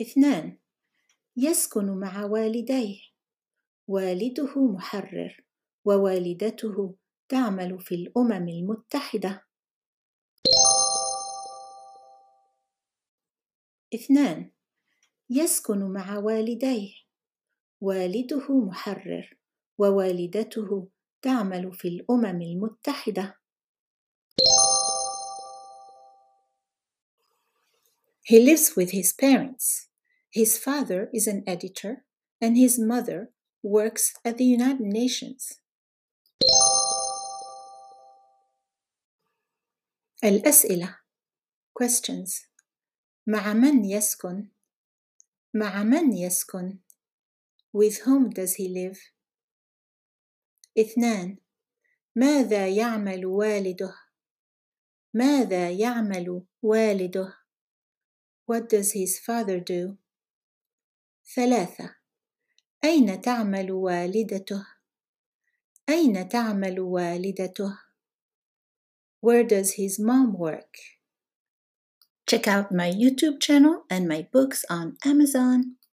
اثنان يسكن مع والديه. والده محرر ووالدته تعمل في الأمم المتحدة. اثنان يسكن مع والديه. والده محرر ووالدته تعمل في الأمم المتحدة. He lives with his parents. His father is an editor and his mother works at the United Nations. الأسئلة questions مع من يسكن؟ مع من يسكن؟ With whom does he live? اثنان ماذا يعمل والده؟ ماذا يعمل والده؟ What does his father do? ثلاثة أين تعمل والدته؟ أين تعمل والدته؟ Where does his mom work? Check out my YouTube channel and my books on Amazon.